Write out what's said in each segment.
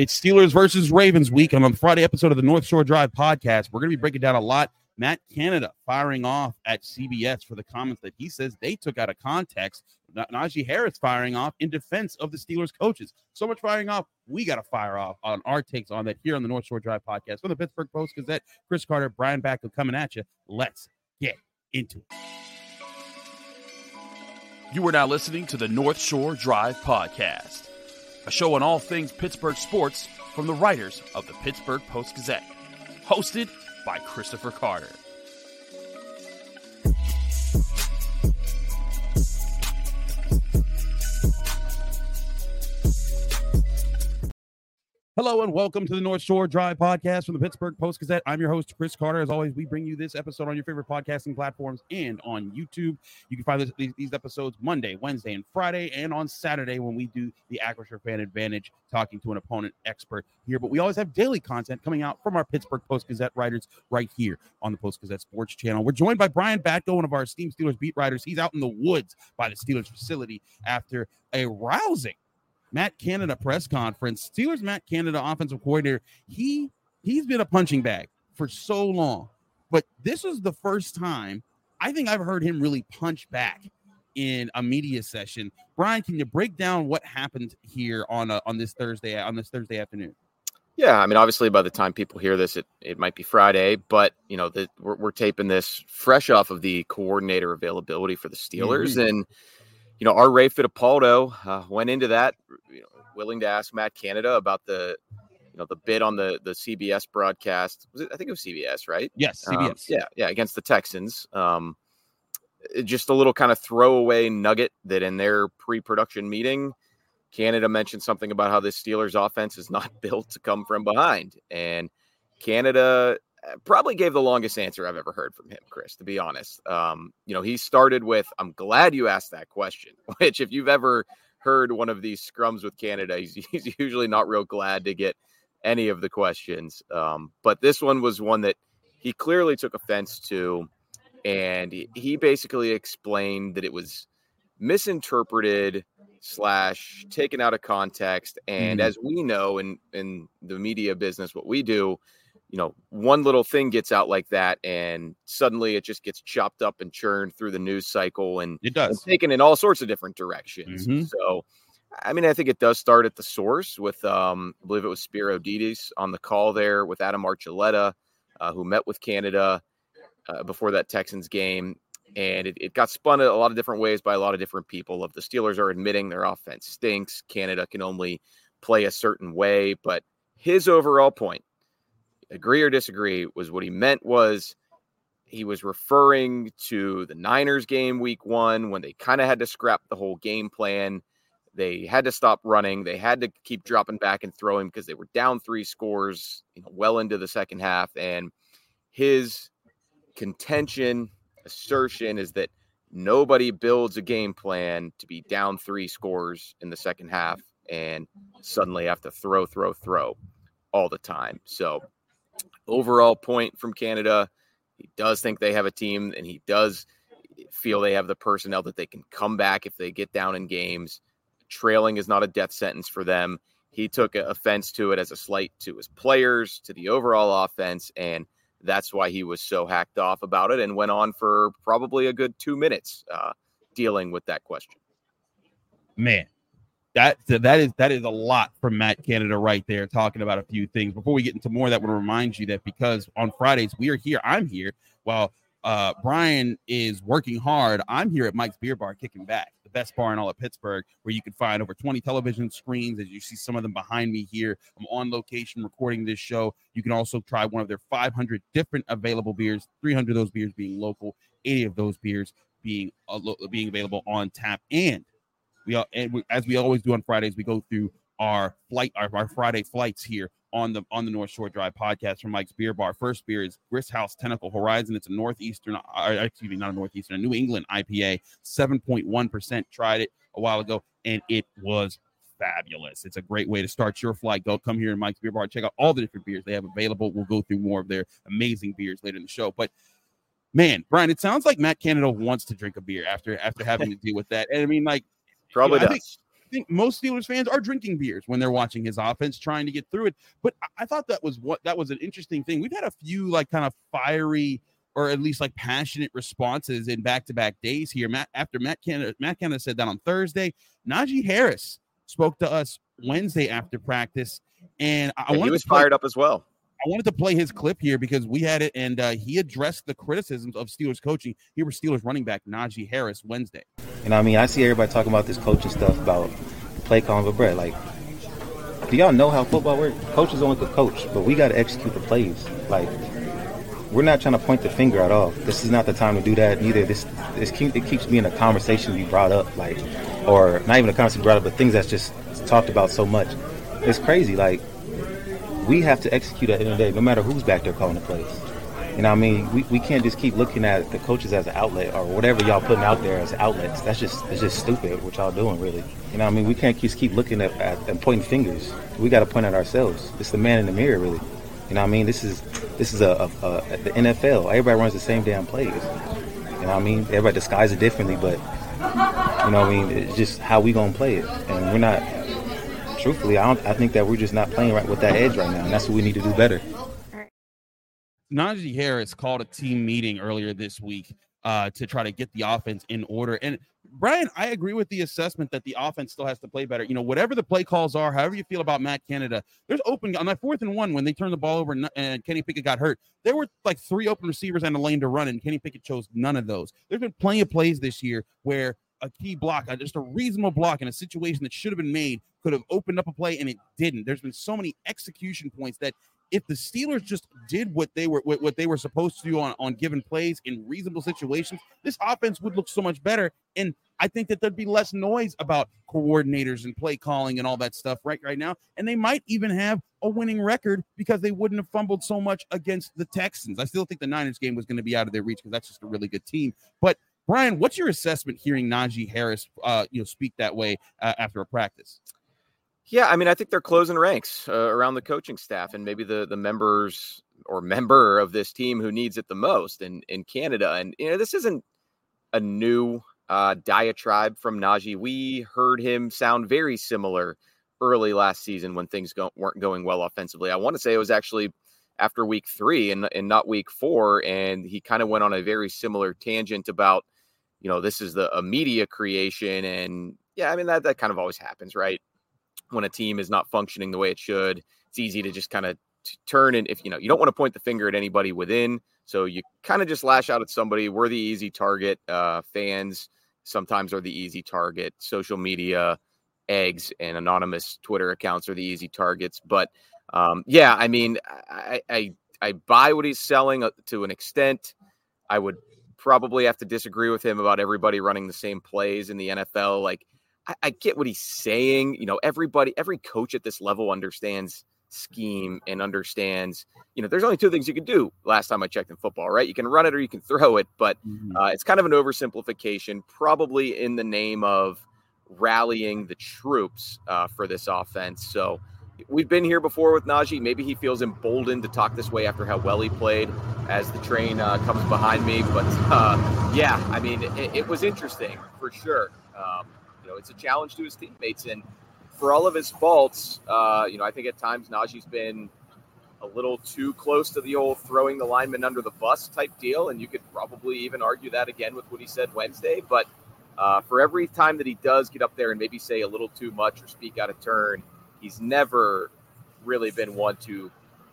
It's Steelers versus Ravens week. And on the Friday episode of the North Shore Drive podcast, we're going to be breaking down a lot. Matt Canada firing off at CBS for the comments that he says they took out of context. Najee Harris firing off in defense of the Steelers coaches. So much firing off. We got to fire off on our takes on that here on the North Shore Drive podcast from the Pittsburgh Post Gazette. Chris Carter, Brian Batko coming at you. Let's get into it. You are now listening to the North Shore Drive podcast a show on all things Pittsburgh sports from the writers of the Pittsburgh Post Gazette. Hosted by Christopher Carter. Hello and welcome to the North Shore Drive podcast from the Pittsburgh Post Gazette. I'm your host, Chris Carter. As always, we bring you this episode on your favorite podcasting platforms and on YouTube. You can find this, these, episodes Monday, Wednesday, and Friday, and on Saturday when we do the Acrisure Fan Advantage, talking to an opponent expert here. But we always have daily content coming out from our Pittsburgh Post Gazette writers right here on the Post Gazette Sports Channel. We're joined by Brian Batko, one of our esteemed Steelers beat writers. He's out in the woods by the Steelers facility after a rousing Matt Canada press conference. Steelers Matt Canada offensive coordinator. He he's been a punching bag for so long, but this is the first time I think I've heard him really punch back in a media session. Brian, can you break down what happened here on a, on this Thursday on this Thursday afternoon? Yeah, I mean, obviously, by the time people hear this, it, it might be Friday, but you know, the, we're, we're taping this fresh off of the coordinator availability for the Steelers, mm-hmm. and you know, our Ray Fittipaldo uh, went into that, you know, willing to ask Matt Canada about the, you know, the bid on the the CBS broadcast. Was it, I think it was CBS, right? Yes, CBS. Um, yeah, yeah, against the Texans. Um, just a little kind of throwaway nugget that in their pre-production meeting, Canada mentioned something about how the Steelers offense is not built to come from behind, and Canada probably gave the longest answer I've ever heard from him, Chris, to be honest. Um, you know, he started with, I'm glad you asked that question, which, if you've ever heard one of these scrums with Canada, he's, he's usually not real glad to get any of the questions. Um, but this one was one that he clearly took offense to. And he, he basically explained that it was misinterpreted slash taken out of context. And mm-hmm. as we know in, in the media business, what we do, you know, one little thing gets out like that, and suddenly it just gets chopped up and churned through the news cycle, and it does taken in all sorts of different directions. Mm-hmm. So, I mean, I think it does start at the source with, um, I believe it was Spero Dedes on the call there with Adam Archuleta, uh, who met with Canada uh, before that Texans game. And it, it got spun a lot of different ways by a lot of different people. Of the Steelers are admitting their offense stinks. Canada can only play a certain way. But his overall point agree or disagree, was what he meant was he was referring to the Niners game week one when they kind of had to scrap the whole game plan. They had to stop running. They had to keep dropping back and throwing because they were down three scores, you know, well into the second half. And his contention, assertion is that nobody builds a game plan to be down three scores in the second half and suddenly have to throw, throw, throw all the time. So overall point from Canada. He does think they have a team and he does feel they have the personnel that they can come back if they get down in games. Trailing is not a death sentence for them. He took offense to it as a slight to his players, to the overall offense, and that's why he was so hacked off about it and went on for probably a good two minutes uh, dealing with that question. Man, that that is that is a lot from Matt Canada right there, talking about a few things. Before we get into more, that would remind you that because on Fridays we are here, I'm here. While uh, Brian is working hard, I'm here at Mike's Beer Bar, kicking back, the best bar in all of Pittsburgh, where you can find over 20 television screens. As you see some of them behind me here, I'm on location recording this show. You can also try one of their 500 different available beers, 300 of those beers being local, 80 of those beers being uh, being available on tap and we and as we always do on Fridays, we go through our flight, our, our Friday flights here on the on the North Shore Drive podcast from Mike's Beer Bar. First beer is Grist House Tentacle Horizon. It's a northeastern, uh, excuse me, not a northeastern, a New England IPA, seven point one percent. Tried it a while ago, and it was fabulous. It's a great way to start your flight. Go come here in Mike's Beer Bar, check out all the different beers they have available. We'll go through more of their amazing beers later in the show, but. Man, Brian, it sounds like Matt Canada wants to drink a beer after after having to deal with that. And I mean, like Probably you know, does. I think, I think most Steelers fans are drinking beers when they're watching his offense, trying to get through it. But I, I thought that was what that was an interesting thing. We've had a few like kind of fiery or at least like passionate responses in back-to-back days here. Matt after Matt Canada, Matt Canada said that on Thursday. Najee Harris spoke to us Wednesday after practice, and I, wanted he was to play- fired up as well. I wanted to play his clip here because we had it, and uh, he addressed the criticisms of Steelers coaching. Here was Steelers running back Najee Harris Wednesday. And I mean, I see everybody talking about this coaching stuff about play calling, but Brett, like, do y'all know how football works? Coaches only could coach, but we got to execute the plays. Like, we're not trying to point the finger at all. This is not the time to do that. Neither this, this keep, it keeps being a conversation be brought up, like, or not even a conversation brought up, but things that's just talked about so much. It's crazy. Like, we have to execute at the end of the day, no matter who's back there calling the plays. You know what I mean? We, we can't just keep looking at the coaches as an outlet or whatever y'all putting out there as outlets. That's just it's just stupid what y'all doing really. You know what I mean? We can't just keep looking at, at and pointing fingers. We got to point at ourselves. It's the man in the mirror really. You know what I mean? This is this is a, a, a the NFL. Everybody runs the same damn plays. You know what I mean? Everybody disguises it differently, but you know what I mean? It's just how we gonna play it, and we're not. Truthfully, I don't. I think that we're just not playing right with that edge right now, and that's what we need to do better. Najee Harris called a team meeting earlier this week uh, to try to get the offense in order. And Brian, I agree with the assessment that the offense still has to play better. You know, whatever the play calls are, however you feel about Matt Canada, there's open on that fourth and one when they turned the ball over and, and Kenny Pickett got hurt. There were like three open receivers and a lane to run, and Kenny Pickett chose none of those. There's been plenty of plays this year where a key block, just a reasonable block in a situation that should have been made, could have opened up a play and it didn't. There's been so many execution points that if the Steelers just did what they were what they were supposed to do on, on given plays in reasonable situations, this offense would look so much better. And I think that there'd be less noise about coordinators and play calling and all that stuff right right now. And they might even have a winning record because they wouldn't have fumbled so much against the Texans. I still think the Niners game was going to be out of their reach because that's just a really good team. But Brian, what's your assessment hearing Najee Harris, uh, you know, speak that way uh, after a practice? Yeah, I mean, I think they're closing ranks uh, around the coaching staff and maybe the the members or member of this team who needs it the most in in Canada. And you know, this isn't a new uh, diatribe from Najee. We heard him sound very similar early last season when things go, weren't going well offensively. I want to say it was actually after week three and, and not week four, and he kind of went on a very similar tangent about, you know, this is the a media creation, and yeah, I mean that that kind of always happens, right? when a team is not functioning the way it should. It's easy to just kind of turn and if you know you don't want to point the finger at anybody within, so you kind of just lash out at somebody. We're the easy target. Uh, fans sometimes are the easy target. Social media, eggs, and anonymous Twitter accounts are the easy targets. But um, yeah, I mean, I, I I buy what he's selling uh, to an extent. I would probably have to disagree with him about everybody running the same plays in the NFL. Like I, I get what he's saying. You know, everybody, every coach at this level understands scheme and understands, you know, there's only two things you can do last time I checked in football, right? You can run it or you can throw it, but uh, it's kind of an oversimplification, probably in the name of rallying the troops uh, for this offense. So we've been here before with Najee. Maybe he feels emboldened to talk this way after how well he played as the train uh, comes behind me. But uh, yeah, I mean, it, it was interesting for sure. Um, you know, it's a challenge to his teammates, and for all of his faults, uh, you know, I think at times Najee's been a little too close to the old throwing the lineman under the bus type deal, and you could probably even argue that again with what he said Wednesday. But Uh, for every time that he does get up there and maybe say a little too much or speak out of turn, he's never really been one to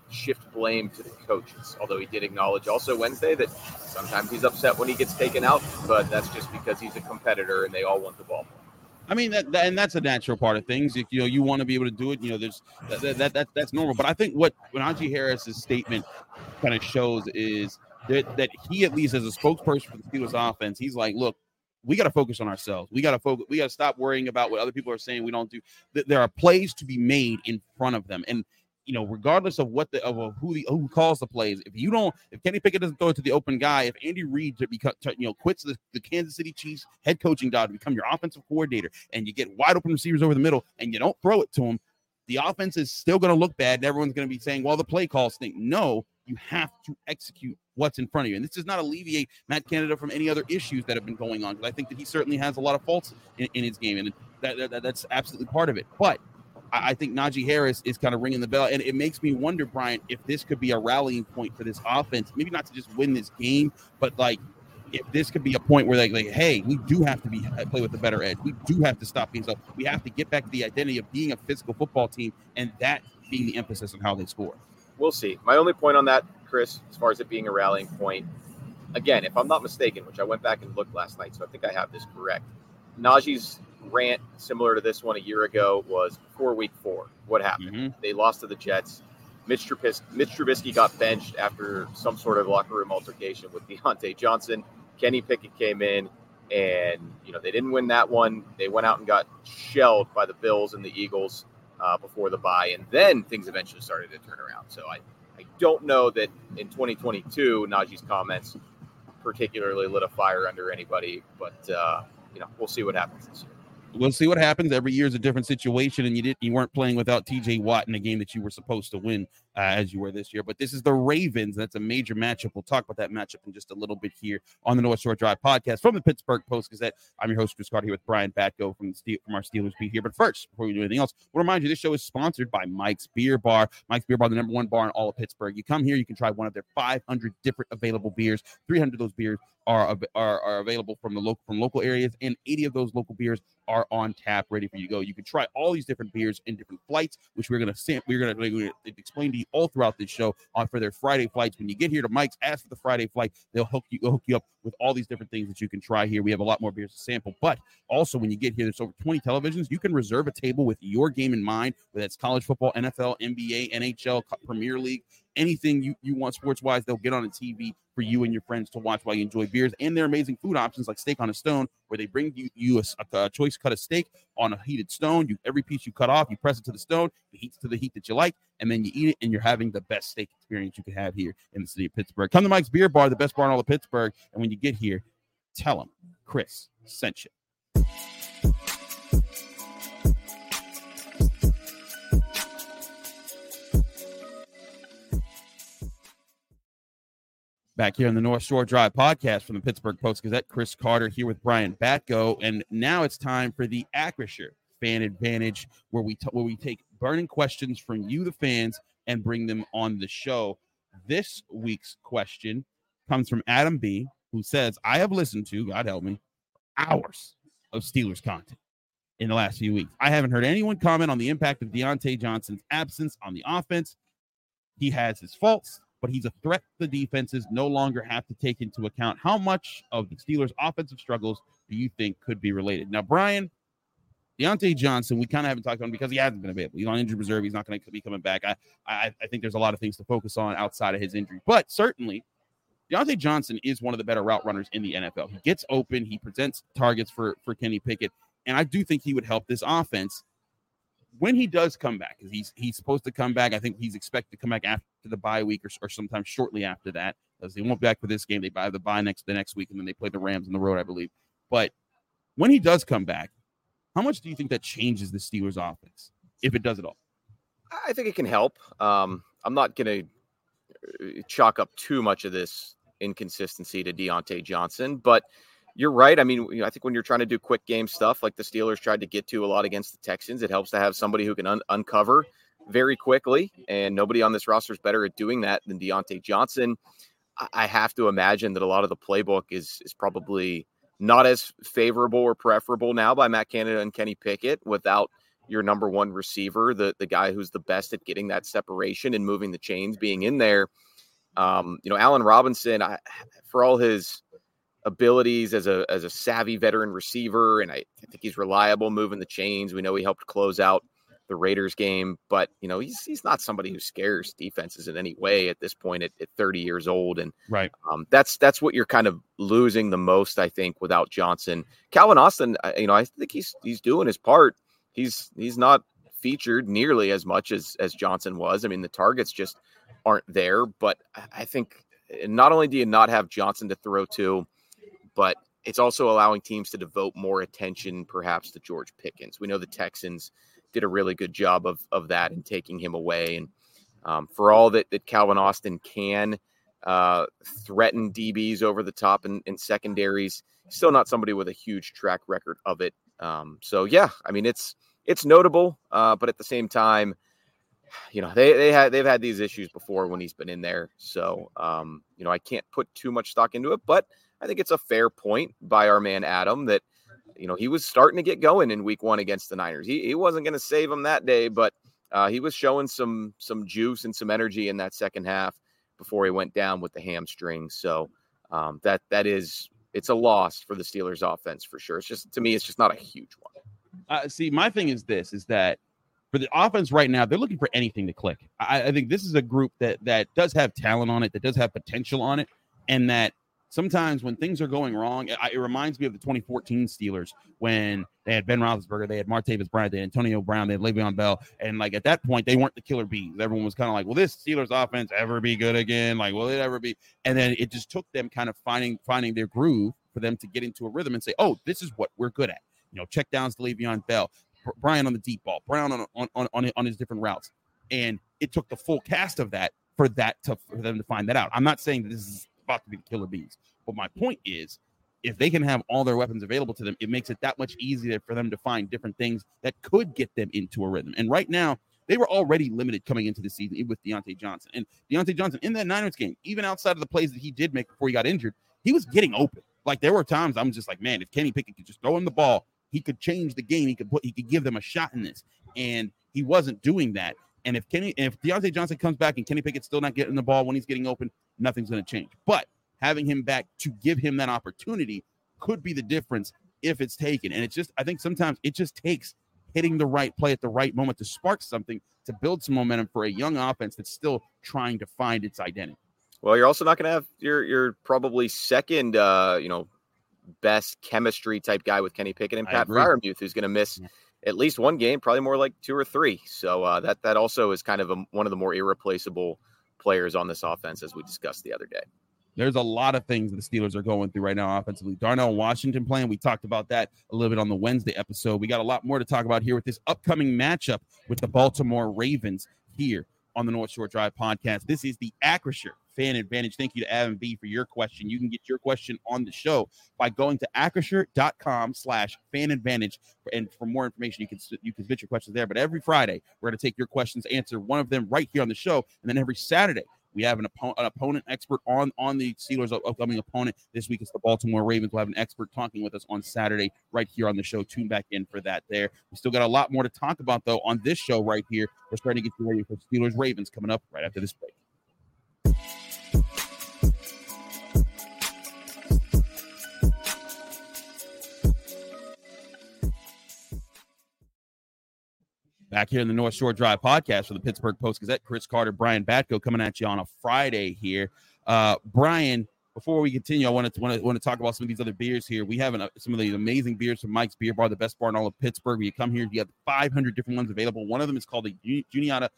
shift blame to the coaches. Although he did acknowledge also Wednesday that sometimes he's upset when he gets taken out, but that's just because he's a competitor and they all want the ball. I mean that, that, and that's a natural part of things. If you know you want to be able to do it, you know, there's that, that, that that's normal. But I think what when Najee Harris's statement kind of shows is that that he at least as a spokesperson for the Steelers offense, he's like, look, we got to focus on ourselves. We got to focus. We got to stop worrying about what other people are saying. We don't do. There are plays to be made in front of them, and you know, regardless of what the of who the who calls the plays, if you don't, if Kenny Pickett doesn't throw it to the open guy, if Andy Reid to become, to, you know, quits the, the Kansas City Chiefs head coaching job to become your offensive coordinator, and you get wide open receivers over the middle, and you don't throw it to him, the offense is still going to look bad, and everyone's going to be saying, "Well, the play calls stink." No, you have to execute what's in front of you, and this does not alleviate Matt Canada from any other issues that have been going on. Because I think that he certainly has a lot of faults in, in his game, and that, that, that's absolutely part of it. But I think Najee Harris is kind of ringing the bell, and it makes me wonder, Brian, if this could be a rallying point for this offense. Maybe not to just win this game, but like if this could be a point where they like, hey, we do have to be uh, play with a better edge. We do have to stop being so. We have to get back to the identity of being a physical football team, and that being the emphasis on how they score. We'll see. My only point on that, Chris, as far as it being a rallying point, again, if I'm not mistaken, which I went back and looked last night, so I think I have this correct. Najee's rant, similar to this one a year ago, was before week four. What happened? Mm-hmm. They lost to the Jets. Mitch Trubisky, Mitch Trubisky got benched after some sort of locker room altercation with Diontae Johnson. Kenny Pickett came in, and you know they didn't win that one. They went out and got shelled by the Bills and the Eagles uh, before the bye, and then things eventually started to turn around. So I, I don't know that in 2022 Najee's comments particularly lit a fire under anybody, but uh, you know we'll see what happens this year we'll see what happens. Every year is a different situation, and you didn't you weren't playing without TJ Watt in a game that you were supposed to win uh, as you were this year. But this is the Ravens. That's a major matchup. We'll talk about that matchup in just a little bit here on the North Shore Drive podcast from the Pittsburgh Post Gazette. I'm your host Chris Carter here with Brian Batko from the from our Steelers beat here. But first, before we do anything else, we'll remind you this show is sponsored by Mike's Beer Bar. Mike's Beer Bar, the number one bar in all of Pittsburgh. You come here, you can try one of their 500 different available beers. 300 of those beers are, are, are available from the local from local areas, and 80 of those local beers are on tap, ready for you to go. You can try all these different beers in different flights, which we're gonna we're gonna, we're gonna explain to you all throughout this show on for their Friday flights. When you get here to Mike's, ask for the Friday flight. They'll hook you hook you up with all these different things that you can try here. We have a lot more beers to sample, but also when you get here, there's over 20 televisions. You can reserve a table with your game in mind, whether it's college football, NFL, NBA, NHL, Premier League, anything you, you want sports wise, they'll get on a TV for you and your friends to watch while you enjoy beers. And their amazing food options like steak on a stone, where they bring you, you a, a, choice cut of steak on a heated stone. You every piece you cut off, you press it to the stone, it heats to the heat that you like, and then you eat it, and you're having the best steak experience you can have here in the city of Pittsburgh. Come to Mike's Beer Bar, the best bar in all of Pittsburgh, and when you get here, tell them Chris sent you. Back here on the North Shore Drive podcast from the Pittsburgh Post Gazette. Chris Carter here with Brian Batko, and now it's time for the Acrisure Fan Advantage, where we t- where we take burning questions from you, the fans, and bring them on the show. This week's question comes from Adam B, who says, "I have listened to God help me hours of Steelers content." In the last few weeks, I haven't heard anyone comment on the impact of Diontae Johnson's absence on the offense. He has his faults, but he's a threat the defenses no longer have to take into account. How much of the Steelers' offensive struggles do you think could be related? Now, Brian, Diontae Johnson, we kind of haven't talked him because he hasn't been available. He's on injured reserve. He's not going to be coming back. I, I, I think there's a lot of things to focus on outside of his injury, but certainly Diontae Johnson is one of the better route runners in the NFL. He gets open, he presents targets for for Kenny Pickett, and I do think he would help this offense when he does come back, because he's he's supposed to come back. I think he's expected to come back after the bye week or, or sometime shortly after that. Because they won't be back for this game. They buy the bye next the next week, and then they play the Rams on the road, I believe. But when he does come back, how much do you think that changes the Steelers' offense, if it does at all? I think it can help. Um, I'm not going to uh, chalk up too much of this inconsistency to Diontae Johnson, but you're right. I mean, I think when you're trying to do quick game stuff like the Steelers tried to get to a lot against the Texans, it helps to have somebody who can un- uncover very quickly. And nobody on this roster is better at doing that than Diontae Johnson. I have to imagine that a lot of the playbook is is probably not as favorable or preferable now by Matt Canada and Kenny Pickett without your number one receiver, the the guy who's the best at getting that separation and moving the chains, being in there. Um, you know, Allen Robinson, I, for all his abilities as a as a savvy veteran receiver, and I, I think he's reliable moving the chains. We know he helped close out the Raiders game, but you know he's he's not somebody who scares defenses in any way at this point at, at 30 years old, and right, um, that's that's what you're kind of losing the most, I think, without Johnson. Calvin Austin, you know, I think he's he's doing his part. He's he's not featured nearly as much as as Johnson was. I mean, the targets just aren't there, but I think not only do you not have Johnson to throw to, but it's also allowing teams to devote more attention, perhaps, to George Pickens. We know the Texans did a really good job of of that and taking him away. And um, for all that that Calvin Austin can uh, threaten DBs over the top and, and secondaries, still not somebody with a huge track record of it. Um, so yeah, I mean it's it's notable, uh, but at the same time, you know they they had they've had these issues before when he's been in there. So um, you know I can't put too much stock into it, but I think it's a fair point by our man Adam that you know, he was starting to get going in week one against the Niners. He, he wasn't going to save them that day, but uh, he was showing some some juice and some energy in that second half before he went down with the hamstring. So um, that that is it's a loss for the Steelers offense for sure. It's just to me, it's just not a huge one. Uh, see, my thing is this: is that for the offense right now, they're looking for anything to click. I, I think this is a group that that does have talent on it, that does have potential on it, and that sometimes when things are going wrong, it, it, reminds me of the 2014 Steelers when they had Ben Roethlisberger, they had Martavis Bryant, they had Antonio Brown, they had Le'Veon Bell, and like at that point they weren't the killer bees. Everyone was kind of like, "Will this Steelers offense ever be good again? Like, will it ever be?" And then it just took them kind of finding finding their groove for them to get into a rhythm and say, "Oh, this is what we're good at." You know, check downs to Le'Veon Bell, Bryant on the deep ball, Brown on on on, on his different routes, and it took the full cast of that for that to for them to find that out. I'm not saying that this is about to be the killer bees. But my point is, if they can have all their weapons available to them, it makes it that much easier for them to find different things that could get them into a rhythm. And right now, they were already limited coming into the season with Diontae Johnson. And Diontae Johnson in that Niners game, even outside of the plays that he did make before he got injured, he was getting open. Like there were times I'm just like, man, if Kenny Pickett could just throw him the ball, he could change the game. He could put, he could give them a shot in this. And he wasn't doing that. And if Kenny, if Diontae Johnson comes back and Kenny Pickett's still not getting the ball when he's getting open, nothing's going to change. But having him back to give him that opportunity could be the difference if it's taken. And it's just, I think sometimes it just takes hitting the right play at the right moment to spark something to build some momentum for a young offense that's still trying to find its identity. Well, you're also not going to have your your probably second, uh, you know, best chemistry type guy with Kenny Pickett and Pat Freiermuth, who's going to miss yeah. At least one game, probably more like two or three. So uh, that that also is kind of a, one of the more irreplaceable players on this offense, as we discussed the other day. There's a lot of things the Steelers are going through right now offensively. Darnell Washington playing. We talked about that a little bit on the Wednesday episode. We got a lot more to talk about here with this upcoming matchup with the Baltimore Ravens here on the North Shore Drive podcast. This is the Acrisure Fan Advantage. Thank you to Adam B for your question. You can get your question on the show by going to acrisure.com slash fan advantage. And for more information, you can you can submit your questions there. But every Friday, we're going to take your questions, answer one of them right here on the show. And then every Saturday, we have an, opponent, an opponent expert on on the Steelers' upcoming opponent this week. It's the Baltimore Ravens. We'll have an expert talking with us on Saturday right here on the show. Tune back in for that. There, we still got a lot more to talk about though on this show right here. We're starting to get you ready for Steelers Ravens coming up right after this break. Back here in the North Shore Drive podcast for the Pittsburgh Post Gazette, Chris Carter, Brian Batko coming at you on a Friday here. Uh, Brian, before we continue, I want to, want to talk about some of these other beers here. We have an, uh, some of these amazing beers from Mike's Beer Bar, the best bar in all of Pittsburgh. When you come here, you have 500 different ones available. One of them is called the Juniata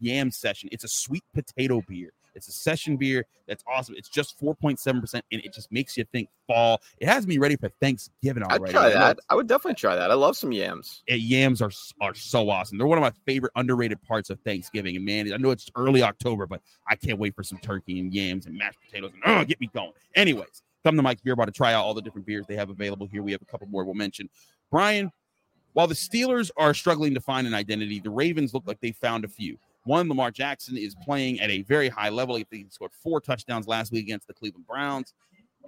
Yam Session. It's a sweet potato beer. It's a session beer that's awesome. It's just 4.7%, and it just makes you think fall. It has me ready for Thanksgiving already. I'd try that. I would definitely try that. I love some yams. Yeah, yams are, are so awesome. They're one of my favorite underrated parts of Thanksgiving. And man, I know it's early October, but I can't wait for some turkey and yams and mashed potatoes and oh, get me going. Anyways, come to Mike's Beer Bar to try out all the different beers they have available here. We have a couple more we'll mention. Brian, while the Steelers are struggling to find an identity, the Ravens look like they found a few. One, Lamar Jackson is playing at a very high level. He scored four touchdowns last week against the Cleveland Browns.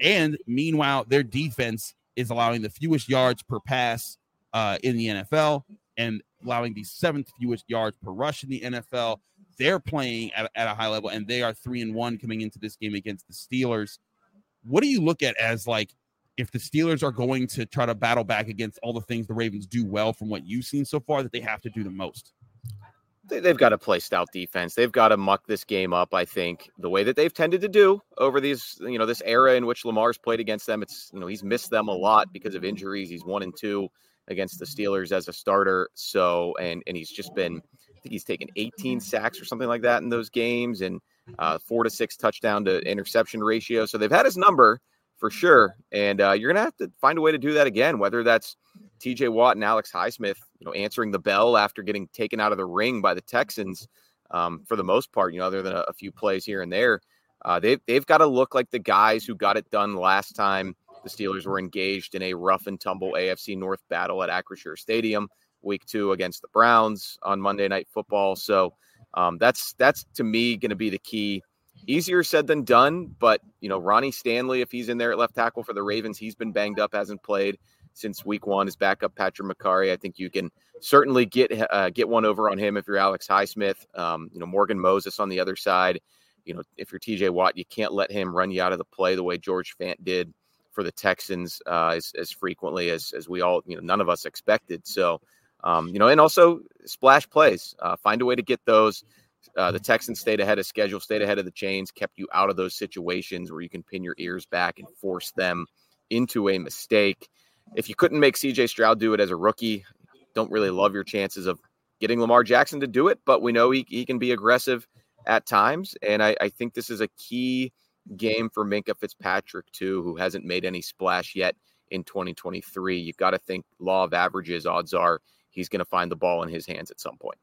And meanwhile, their defense is allowing the fewest yards per pass uh, in the NFL and allowing the seventh fewest yards per rush in the NFL. They're playing at, at a high level and they are three and one coming into this game against the Steelers. What do you look at as like if the Steelers are going to try to battle back against all the things the Ravens do well from what you've seen so far that they have to do the most? They've got to play stout defense. They've got to muck this game up. I think the way that they've tended to do over these, you know, this era in which Lamar's played against them. It's you know he's missed them a lot because of injuries. He's one and two against the Steelers as a starter. So and and he's just been, I think he's taken 18 sacks or something like that in those games and uh, four to six touchdown to interception ratio. So they've had his number for sure. And uh, you're gonna have to find a way to do that again, whether that's TJ Watt and Alex Highsmith, you know, answering the bell after getting taken out of the ring by the Texans um, for the most part, you know, other than a, a few plays here and there. Uh, they've, they've got to look like the guys who got it done last time the Steelers were engaged in a rough and tumble AFC North battle at Acrisure Stadium, week two against the Browns on Monday Night Football. So um, that's that's to me going to be the key easier said than done. But you know, Ronnie Stanley, if he's in there at left tackle for the Ravens, he's been banged up, hasn't played since week one. His backup Patrick Mekari, I think you can certainly get uh, get one over on him if you're Alex Highsmith. Um, you know, Morgan Moses on the other side. You know, if you're TJ Watt, you can't let him run you out of the play the way George Fant did for the Texans uh, as, as frequently as as we all you know none of us expected. So. Um, you know, and also splash plays. Uh, find a way to get those. Uh, the Texans stayed ahead of schedule, stayed ahead of the chains, kept you out of those situations where you can pin your ears back and force them into a mistake. If you couldn't make CJ Stroud do it as a rookie, don't really love your chances of getting Lamar Jackson to do it, but we know he, he can be aggressive at times. And I, I think this is a key game for Minkah Fitzpatrick, too, who hasn't made any splash yet in 2023. You've got to think law of averages, odds are he's going to find the ball in his hands at some point.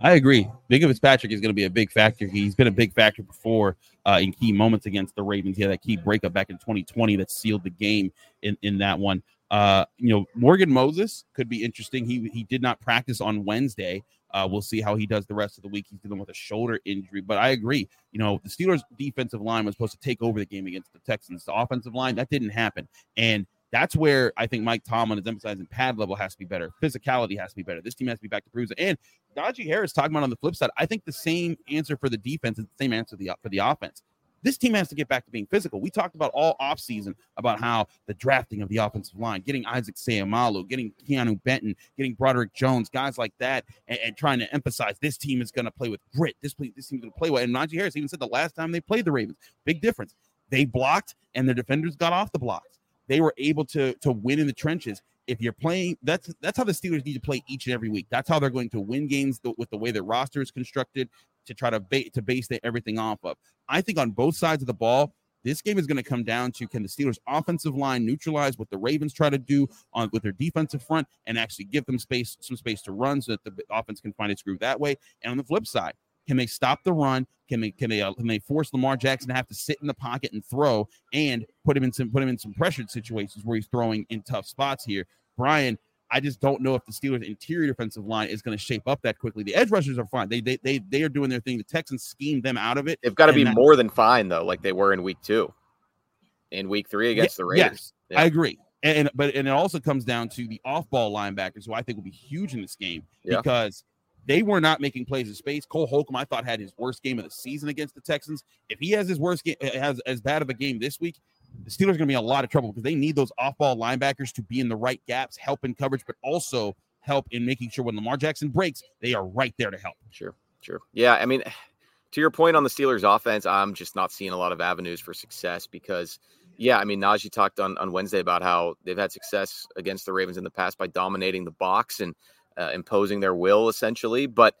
I agree. Minkah Fitzpatrick is going to be a big factor. He's been a big factor before uh, in key moments against the Ravens. He had that key breakup back in 2020 that sealed the game in, in that one. Uh, you know, Morgan Moses could be interesting. He he did not practice on Wednesday. Uh, we'll see how he does the rest of the week. He's dealing with a shoulder injury, but I agree. You know, the Steelers' defensive line was supposed to take over the game against the Texans. The offensive line that didn't happen, and that's where I think Mike Tomlin is emphasizing pad level has to be better. Physicality has to be better. This team has to be back to cruising. And Najee Harris talking about on the flip side, I think the same answer for the defense is the same answer for the, for the offense. This team has to get back to being physical. We talked about all offseason about how the drafting of the offensive line, getting Isaac Seumalo, getting Keanu Benton, getting Broderick Jones, guys like that, and, and trying to emphasize this team is going to play with grit. This, this team's going to play well. And Najee Harris even said the last time they played the Ravens, big difference. They blocked and their defenders got off the blocks they were able to to win in the trenches. If you're playing, that's that's how the Steelers need to play each and every week. That's how they're going to win games with the way their roster is constructed to try to base to base everything off of. I think on both sides of the ball, this game is going to come down to can the Steelers' offensive line neutralize what the Ravens try to do on with their defensive front and actually give them space, some space to run so that the offense can find its groove that way. And on the flip side, can they stop the run? Can they can they uh, can they force Lamar Jackson to have to sit in the pocket and throw and put him in some put him in some pressured situations where he's throwing in tough spots here? Brian, I just don't know if the Steelers' interior defensive line is going to shape up that quickly. The edge rushers are fine; they they they, they are doing their thing. The Texans schemed them out of it. They've got to be that, more than fine though, like they were in week two, in week three against yeah, the Raiders. Yes, yeah. I agree. And, but and it also comes down to the off-ball linebackers, who I think will be huge in this game yeah. because they were not making plays in space. Cole Holcomb, I thought, had his worst game of the season against the Texans. If he has his worst game, has as bad of a game this week, the Steelers are going to be in a lot of trouble because they need those off-ball linebackers to be in the right gaps, help in coverage, but also help in making sure when Lamar Jackson breaks, they are right there to help. Sure, sure. Yeah, I mean, to your point on the Steelers' offense, I'm just not seeing a lot of avenues for success because, yeah, I mean, Najee talked on on Wednesday about how they've had success against the Ravens in the past by dominating the box and uh, imposing their will essentially. But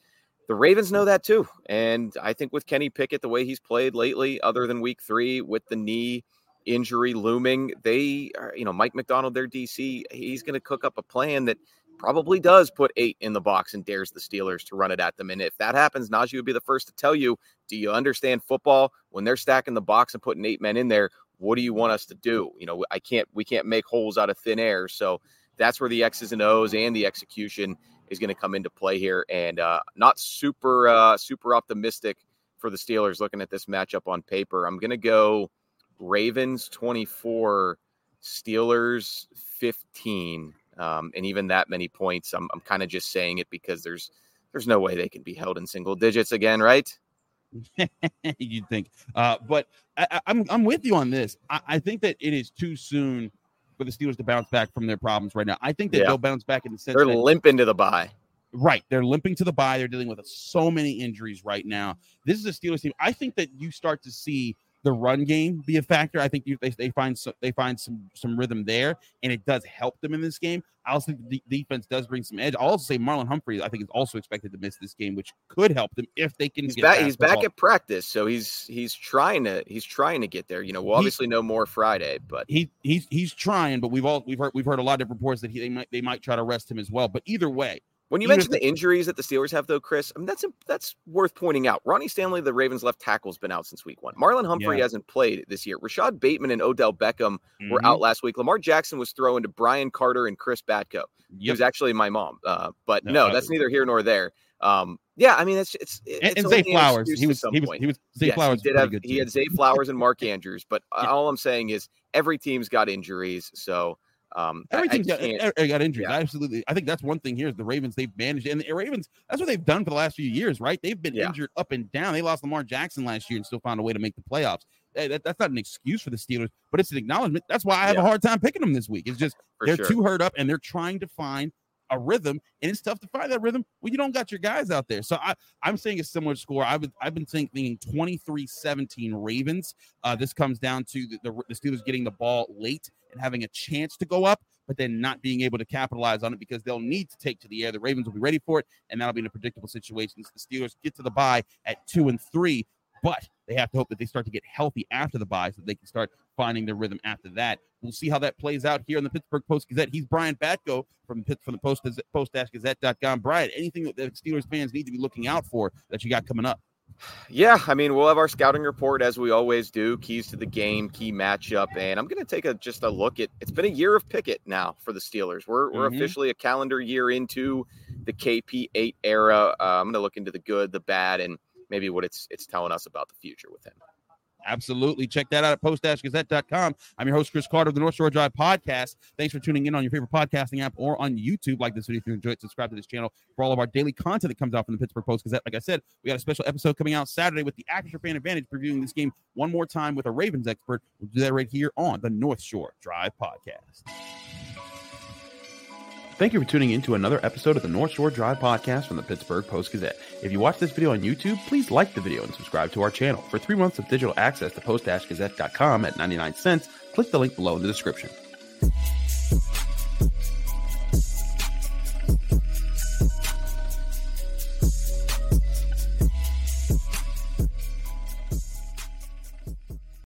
the Ravens know that too. And I think with Kenny Pickett, the way he's played lately, other than week three with the knee injury looming, they are, you know, Mike Macdonald, their DC, he's going to cook up a plan that probably does put eight in the box and dares the Steelers to run it at them. And if that happens, Najee would be the first to tell you, do you understand football? When they're stacking the box and putting eight men in there, what do you want us to do? You know, I can't, we can't make holes out of thin air. So that's where the X's and O's and the execution is going to come into play here. And uh, not super uh, super optimistic for the Steelers looking at this matchup on paper. I'm going to go Ravens 24, Steelers 15. Um, and even that many points, I'm, I'm kind of just saying it because there's there's no way they can be held in single digits again, right? You'd think, uh, but I, am I'm, I'm with you on this. I, I, think that it is too soon for the Steelers to bounce back from their problems right now. I think that yeah. they'll bounce back in the sense they're limping to the bye. Right, they're limping to the bye. They're dealing with so many injuries right now. This is a Steelers team. I think that you start to see the run game be a factor. I think you, they, they find some, they find some some rhythm there, and it does help them in this game. I also think the defense does bring some edge. I'll also say Marlon Humphrey, I think, is also expected to miss this game, which could help them if they can. He's back. He's back at practice, so he's he's trying to he's trying to get there. You know, we'll obviously he, know more Friday, but he he's he's trying. But we've all we've heard we've heard a lot of reports that he they might they might try to rest him as well. But either way, when you mentioned the injuries that the Steelers have, though, Chris, I mean that's that's worth pointing out. Ronnie Stanley, the Ravens' left tackle, has been out since week one. Marlon Humphrey yeah. hasn't played this year. Rashod Bateman and Odell Beckham mm-hmm. were out last week. Lamar Jackson was thrown to Brian Carter and Chris Batko. Yep. was actually my mom, uh, but no, no that's neither here nor there. Um, yeah, I mean it's it's, it's and, and Zay Flowers. He was, he was he was Zay yes, Flowers. He did have he had Zay Flowers and Mark Andrews, but yeah. all I'm saying is every team's got injuries, so um, Every team's got, got injuries. Yeah. Absolutely. I think that's one thing here is the Ravens, they've managed, and the Ravens, that's what they've done for the last few years, right? They've been yeah. injured up and down. They lost Lamar Jackson last year and still found a way to make the playoffs. That, that's not an excuse for the Steelers, but it's an acknowledgement. That's why I have yeah. a hard time picking them this week. It's just for they're sure. too hurt up and they're trying to find a rhythm, and it's tough to find that rhythm when you don't got your guys out there. So I, I'm saying a similar score. I've been, I've been thinking 23-17 Ravens. Uh, this comes down to the, the, the Steelers getting the ball late and having a chance to go up, but then not being able to capitalize on it because they'll need to take to the air. The Ravens will be ready for it, and that'll be in a predictable situation. The Steelers get to the bye at two and three, but they have to hope that they start to get healthy after the bye so they can start finding their rhythm after that. We'll see how that plays out here in the Pittsburgh Post Gazette. He's Brian Batko from from the Post Post-Gazette.com. Brian, anything that the Steelers fans need to be looking out for that you got coming up? Yeah, I mean, we'll have our scouting report as we always do, keys to the game, key matchup, and I'm going to take a just a look at. It's been a year of Pickett now for the Steelers. We're we're mm-hmm. officially a calendar year into the KP8 era. Uh, I'm going to look into the good, the bad, and maybe what it's it's telling us about the future with him. Absolutely. Check that out at post-gazette.com. I'm your host, Chris Carter of the North Shore Drive podcast. Thanks for tuning in on your favorite podcasting app or on YouTube. Like this video if you enjoyed. Subscribe to this channel for all of our daily content that comes out from the Pittsburgh Post Gazette. Like I said, we got a special episode coming out Saturday with the Acrisure Fan Advantage previewing this game one more time with a Ravens expert. We'll do that right here on the North Shore Drive podcast. Thank you for tuning in to another episode of the North Shore Drive podcast from the Pittsburgh Post Gazette. If you watch this video on YouTube, please like the video and subscribe to our channel. For three months of digital access to post-gazette.com at 99 cents, click the link below in the description.